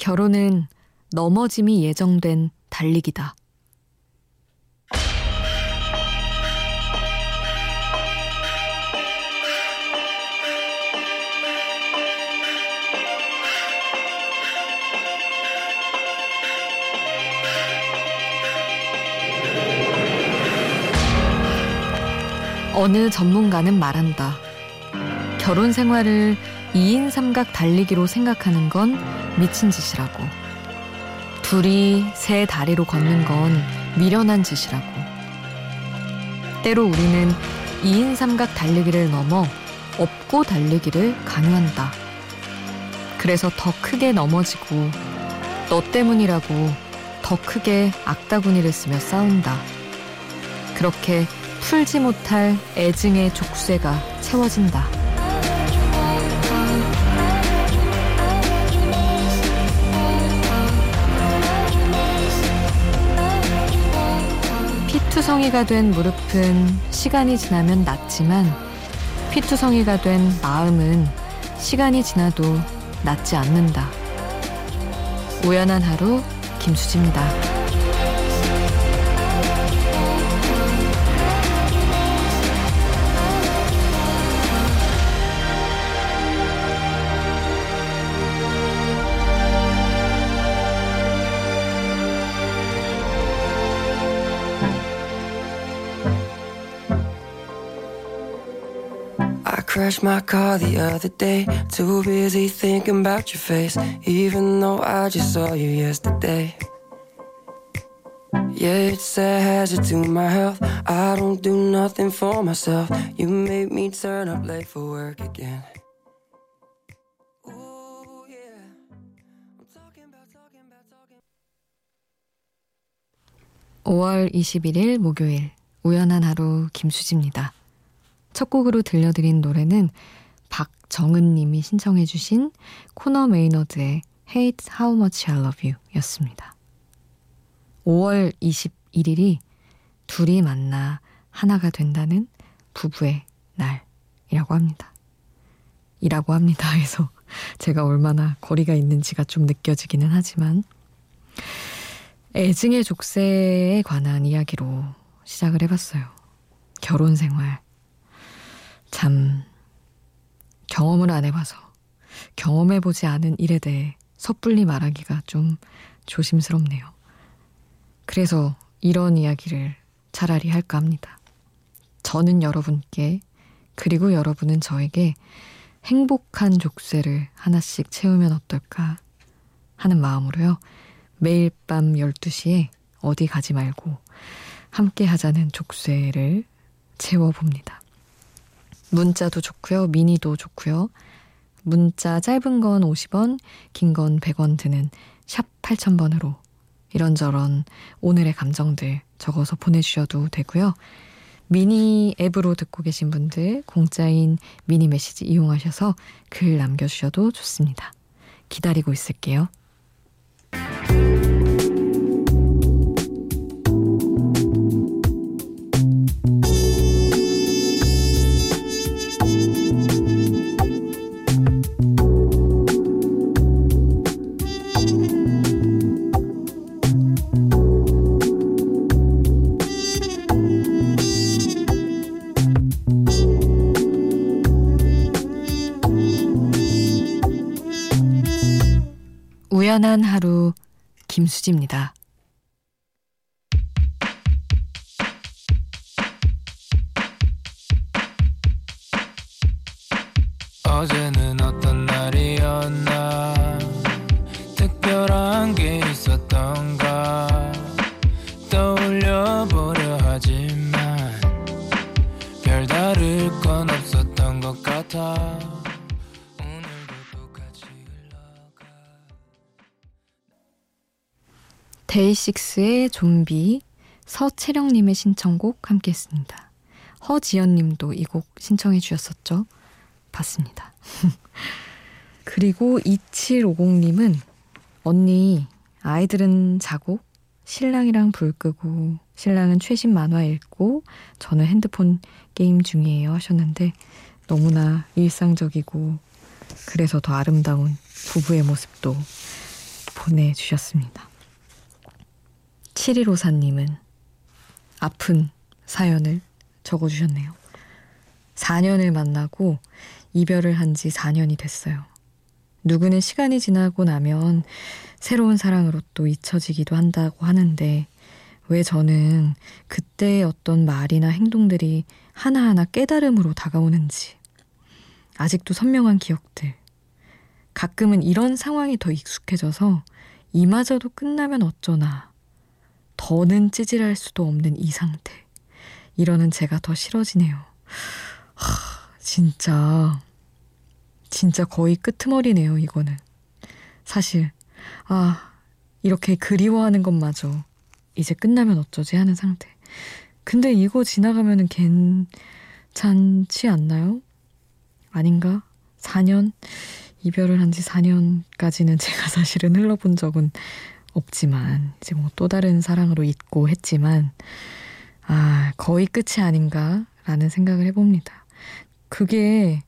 결혼은 넘어짐이 예정된 달리기다. 어느 전문가는 말한다. 결혼 생활을 2인 삼각 달리기로 생각하는 건 미친 짓이라고. 둘이 새 다리로 걷는 건 미련한 짓이라고. 때로 우리는 2인 삼각 달리기를 넘어 업고 달리기를 강요한다. 그래서 더 크게 넘어지고 너 때문이라고 더 크게 악다구니를 쓰며 싸운다. 그렇게 풀지 못할 애증의 족쇄가 채워진다. 피투성이가 된 무릎은 시간이 지나면 낫지만 피투성이가 된 마음은 시간이 지나도 낫지 않는다. 우연한 하루 김수지입니다. Crashed my car the other day. Too busy thinking about your face, even though I just saw you yesterday. Yeah, it's a hazard to my health. I don't do nothing for myself. You made me turn up late for work again. 5월 21일 목요일 우연한 하루 김수지입니다. 첫 곡으로 들려드린 노래는 박정은 님이 신청해 주신 코너 메이너드의 Hate How Much I Love You 였습니다. 5월 21일이 둘이 만나 하나가 된다는 부부의 날이라고 합니다. 이라고 합니다. 해서 제가 얼마나 거리가 있는지가 좀 느껴지기는 하지만 애증의 족쇄에 관한 이야기로 시작을 해봤어요. 결혼 생활, 참 경험을 안 해봐서 경험해보지 않은 일에 대해 섣불리 말하기가 좀 조심스럽네요. 그래서 이런 이야기를 차라리 할까 합니다. 저는 여러분께 그리고 여러분은 저에게 행복한 족쇄를 하나씩 채우면 어떨까 하는 마음으로요. 매일 밤 12시에 어디 가지 말고 함께 하자는 족쇄를 채워봅니다. 문자도 좋고요. 미니도 좋고요. 문자 짧은 건 50원, 긴 건 100원 드는 샵 8000번으로 이런저런 오늘의 감정들 적어서 보내주셔도 되고요. 미니 앱으로 듣고 계신 분들 공짜인 미니 메시지 이용하셔서 글 남겨주셔도 좋습니다. 기다리고 있을게요. 우연한 하루 김수지입니다. 데이식스의 좀비 서채령님의 신청곡 함께 했습니다. 허지연님도 이 곡 신청해 주셨었죠. 봤습니다. 그리고 2750님은 언니 아이들은 자고 신랑이랑 불 끄고 신랑은 최신 만화 읽고 저는 핸드폰 게임 중이에요 하셨는데 너무나 일상적이고 그래서 더 아름다운 부부의 모습도 보내주셨습니다. 7154님은 아픈 사연을 적어주셨네요. 4년을 만나고 이별을 한 지 4년이 됐어요. 누구는 시간이 지나고 나면 새로운 사랑으로 또 잊혀지기도 한다고 하는데 왜 저는 그때의 어떤 말이나 행동들이 하나하나 깨달음으로 다가오는지 아직도 선명한 기억들 가끔은 이런 상황이 더 익숙해져서 이마저도 끝나면 어쩌나 더는 찌질할 수도 없는 이 상태 이러는 제가 더 싫어지네요. 하, 진짜 진짜 거의 끄트머리네요, 이거는. 사실, 아, 이렇게 그리워하는 것마저 이제 끝나면 어쩌지 하는 상태. 근데 이거 지나가면은 괜찮지 않나요? 아닌가? 4년? 이별을 한 지 4년까지는 제가 사실은 흘러본 적은 없지만, 이제 뭐 또 다른 사랑으로 잊고 했지만, 아, 거의 끝이 아닌가라는 생각을 해봅니다. 그게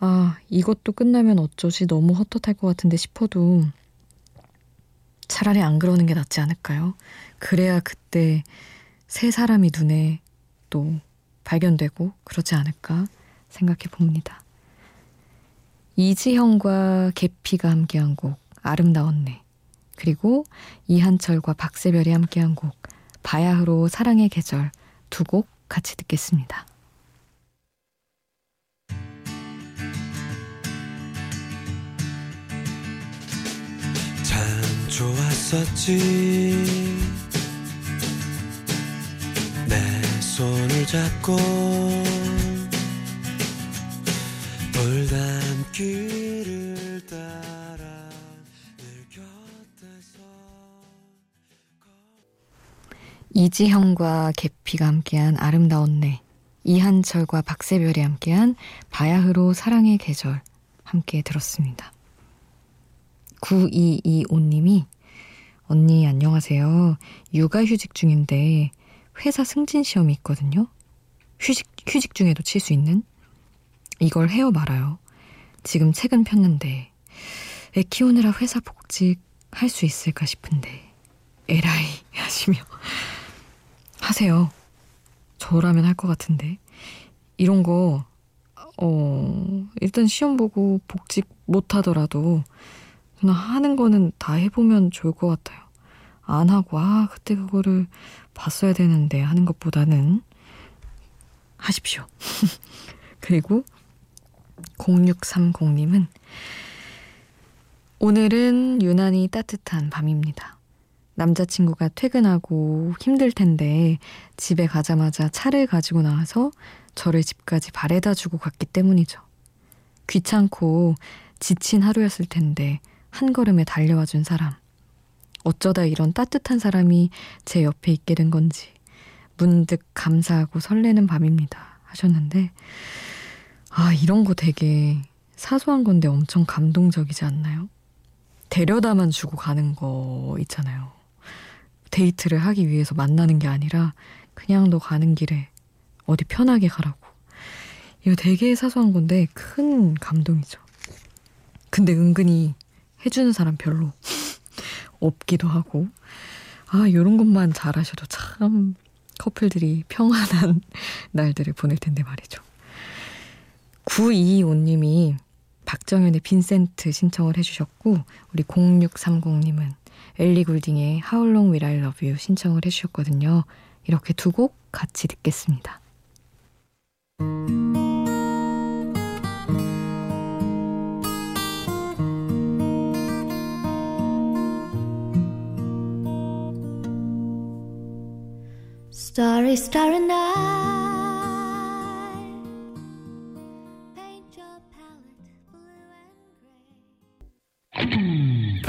아, 이것도 끝나면 어쩌지 너무 헛헛할 것 같은데 싶어도 차라리 안 그러는 게 낫지 않을까요? 그래야 그때 새 사람이 눈에 또 발견되고 그러지 않을까 생각해 봅니다. 이지형과 계피가 함께한 곡 아름다웠네. 그리고 이한철과 박세별이 함께한 곡 바야흐로 사랑의 계절 두 곡 같이 듣겠습니다. 좋았었지 내 손을 잡고 돌담 길을 따 이지형과 계피가 함께한 아름다운 내 이한철과 박세별이 함께한 바야흐로 사랑의 계절 함께 들었습니다. 9225님이 언니 안녕하세요. 육아휴직 중인데 회사 승진 시험이 있거든요. 휴직, 휴직 중에도 칠 수 있는? 이걸 해요 말아요. 지금 책은 폈는데 애 키우느라 회사 복직 할 수 있을까 싶은데 에라이 하시며 하세요. 저라면 할 것 같은데 이런 거 어, 일단 시험 보고 복직 못 하더라도 그냥 하는 거는 다 해보면 좋을 것 같아요. 안 하고, 아, 그때 그거를 봤어야 되는데 하는 것보다는 하십시오. 그리고 0630님은 오늘은 유난히 따뜻한 밤입니다. 남자친구가 퇴근하고 힘들 텐데 집에 가자마자 차를 가지고 나와서 저를 집까지 바래다 주고 갔기 때문이죠. 귀찮고 지친 하루였을 텐데 한 걸음에 달려와 준 사람. 어쩌다 이런 따뜻한 사람이 제 옆에 있게 된 건지 문득 감사하고 설레는 밤입니다. 하셨는데, 아, 이런 거 되게 사소한 건데 엄청 감동적이지 않나요? 데려다만 주고 가는 거 있잖아요. 데이트를 하기 위해서 만나는 게 아니라 그냥 너 가는 길에 어디 편하게 가라고. 이거 되게 사소한 건데 큰 감동이죠. 근데 은근히 해주는 사람 별로 없기도 하고 아 요런 것만 잘하셔도 참 커플들이 평안한 날들을 보낼 텐데 말이죠. 9225님이 박정현의 빈센트 신청을 해주셨고 우리 0630님은 엘리 굴딩의 How Long Will I Love You 신청을 해주셨거든요. 이렇게 두 곡 같이 듣겠습니다.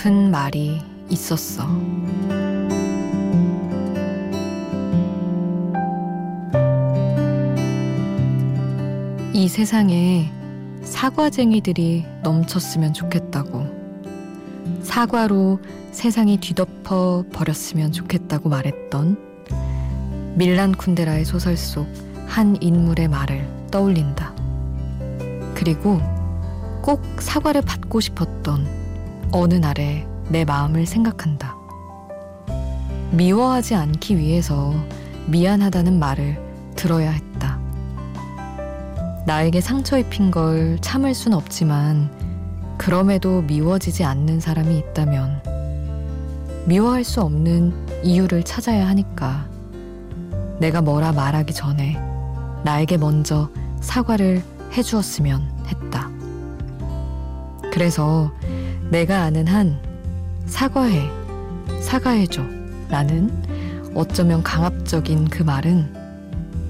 싶은 말이 있었어. 이 세상에 사과쟁이들이 넘쳤으면 좋겠다고. 사과로 세상이 뒤덮어 버렸으면 좋겠다고 말했던 밀란 쿤데라의 소설 속 한 인물의 말을 떠올린다. 그리고 꼭 사과를 받고 싶었던 어느 날의 내 마음을 생각한다. 미워하지 않기 위해서 미안하다는 말을 들어야 했다. 나에게 상처 입힌 걸 참을 순 없지만 그럼에도 미워지지 않는 사람이 있다면 미워할 수 없는 이유를 찾아야 하니까 내가 뭐라 말하기 전에 나에게 먼저 사과를 해주었으면 했다. 그래서 내가 아는 한 사과해, 사과해줘 라는 어쩌면 강압적인 그 말은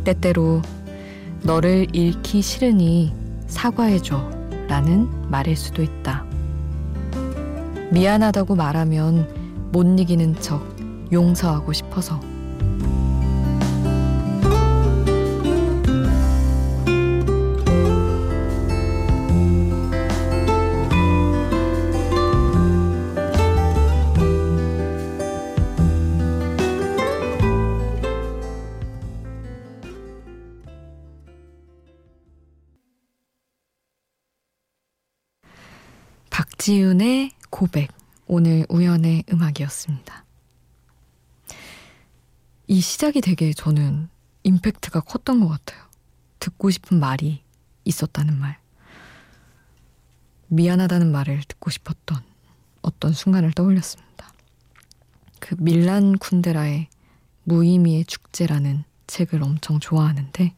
때때로 너를 잃기 싫으니 사과해줘 라는 말일 수도 있다. 미안하다고 말하면 못 이기는 척 용서하고 싶어서. 박지윤의 고백. 오늘 우연의 음악이었습니다. 이 시작이 되게 저는 임팩트가 컸던 것 같아요. 듣고 싶은 말이 있었다는 말. 미안하다는 말을 듣고 싶었던 어떤 순간을 떠올렸습니다. 그 밀란 쿤데라의 무의미의 축제라는 책을 엄청 좋아하는데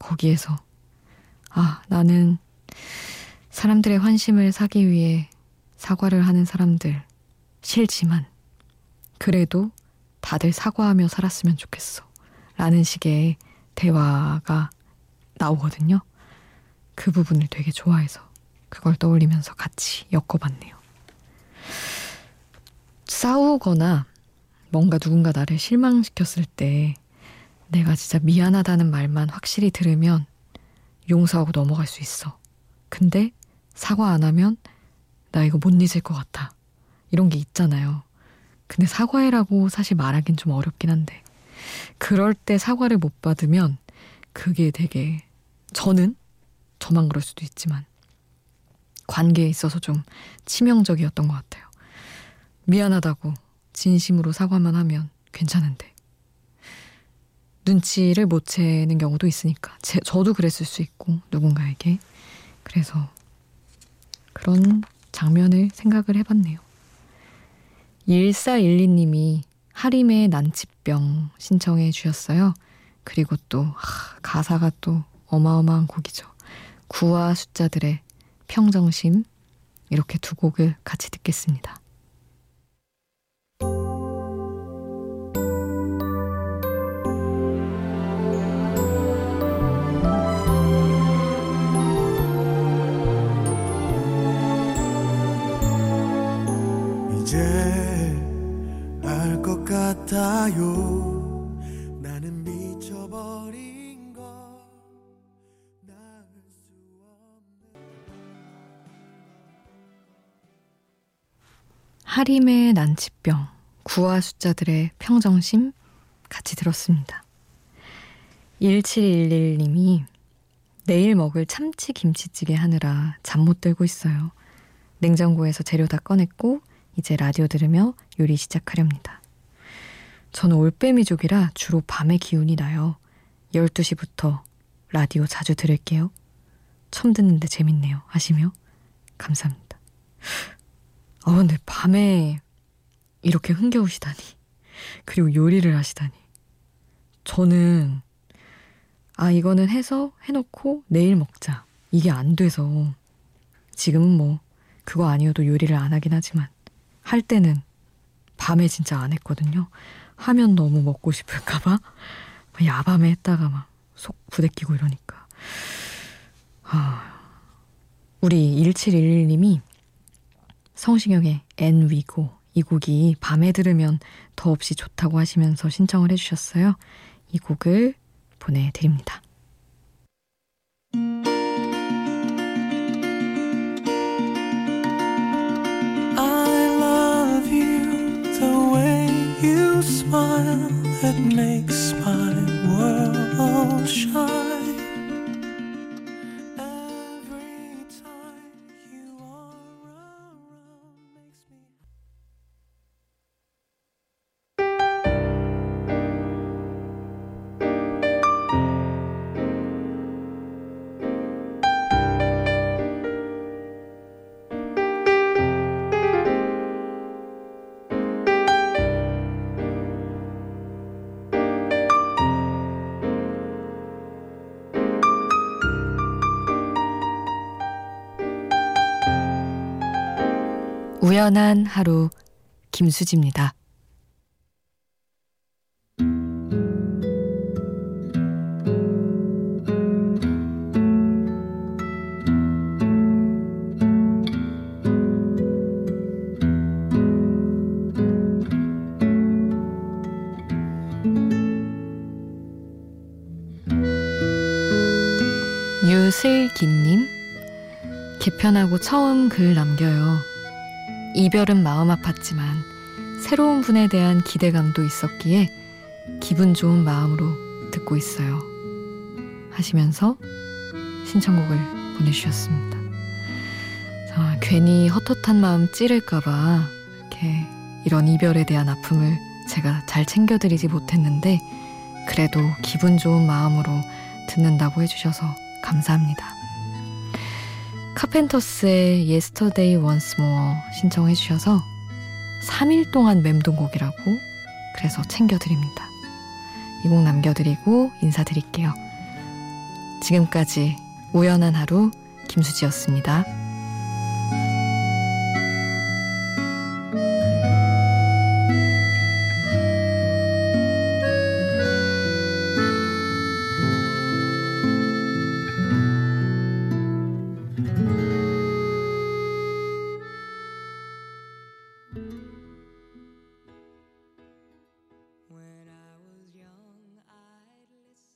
거기에서 아 나는 사람들의 환심을 사기 위해 사과를 하는 사람들 싫지만 그래도 다들 사과하며 살았으면 좋겠어. 라는 식의 대화가 나오거든요. 그 부분을 되게 좋아해서 그걸 떠올리면서 같이 엮어봤네요. 싸우거나 뭔가 누군가 나를 실망시켰을 때 내가 진짜 미안하다는 말만 확실히 들으면 용서하고 넘어갈 수 있어. 근데 사과 안 하면 나 이거 못 잊을 것 같아. 이런 게 있잖아요. 근데 사과해라고 사실 말하긴 좀 어렵긴 한데. 그럴 때 사과를 못 받으면 그게 되게 저는 저만 그럴 수도 있지만 관계에 있어서 좀 치명적이었던 것 같아요. 미안하다고 진심으로 사과만 하면 괜찮은데. 눈치를 못 채는 경우도 있으니까. 제, 저도 그랬을 수 있고, 누군가에게. 그래서 그런 장면을 생각을 해봤네요. 1412님이 하림의 난치병 신청해 주셨어요. 그리고 또 하, 가사가 또 어마어마한 곡이죠. 구와 숫자들의 평정심 이렇게 두 곡을 같이 듣겠습니다. 같아요 나는 미쳐버린 거 하림의 난치병 구화 숫자들의 평정심 같이 들었습니다. 1711님이 내일 먹을 참치 김치찌개 하느라 잠 못 들고 있어요. 냉장고에서 재료 다 꺼냈고 이제 라디오 들으며 요리 시작하렵니다. 저는 올빼미족이라 주로 밤에 기운이 나요. 12시부터 라디오 자주 들을게요. 처음 듣는데 재밌네요. 하시며 감사합니다. 아, 근데 밤에 이렇게 흥겨우시다니. 그리고 요리를 하시다니. 저는 아, 이거는 해서 해놓고 내일 먹자. 이게 안 돼서 지금은 뭐 그거 아니어도 요리를 안 하긴 하지만 할 때는 밤에 진짜 안 했거든요. 하면 너무 먹고 싶을까봐 야밤에 했다가 막 속 부대끼고 이러니까. 아, 우리 1711님이 성시경의 And We Go 이 곡이 밤에 들으면 더없이 좋다고 하시면서 신청을 해주셨어요. 이 곡을 보내드립니다. Smile that makes my world shine. 우연한 하루 김수지입니다. 유슬기님 개편하고 처음 글 남겨요. 이별은 마음 아팠지만 새로운 분에 대한 기대감도 있었기에 기분 좋은 마음으로 듣고 있어요. 하시면서 신청곡을 보내주셨습니다. 아, 괜히 헛헛한 마음 찌를까봐 이렇게 이런 이별에 대한 아픔을 제가 잘 챙겨드리지 못했는데 그래도 기분 좋은 마음으로 듣는다고 해주셔서 감사합니다. 카펜터스의 Yesterday Once More 신청해 주셔서 3일 동안 맴동곡이라고 그래서 챙겨드립니다. 이 곡 남겨드리고 인사드릴게요. 지금까지 우연한 하루 김수지였습니다.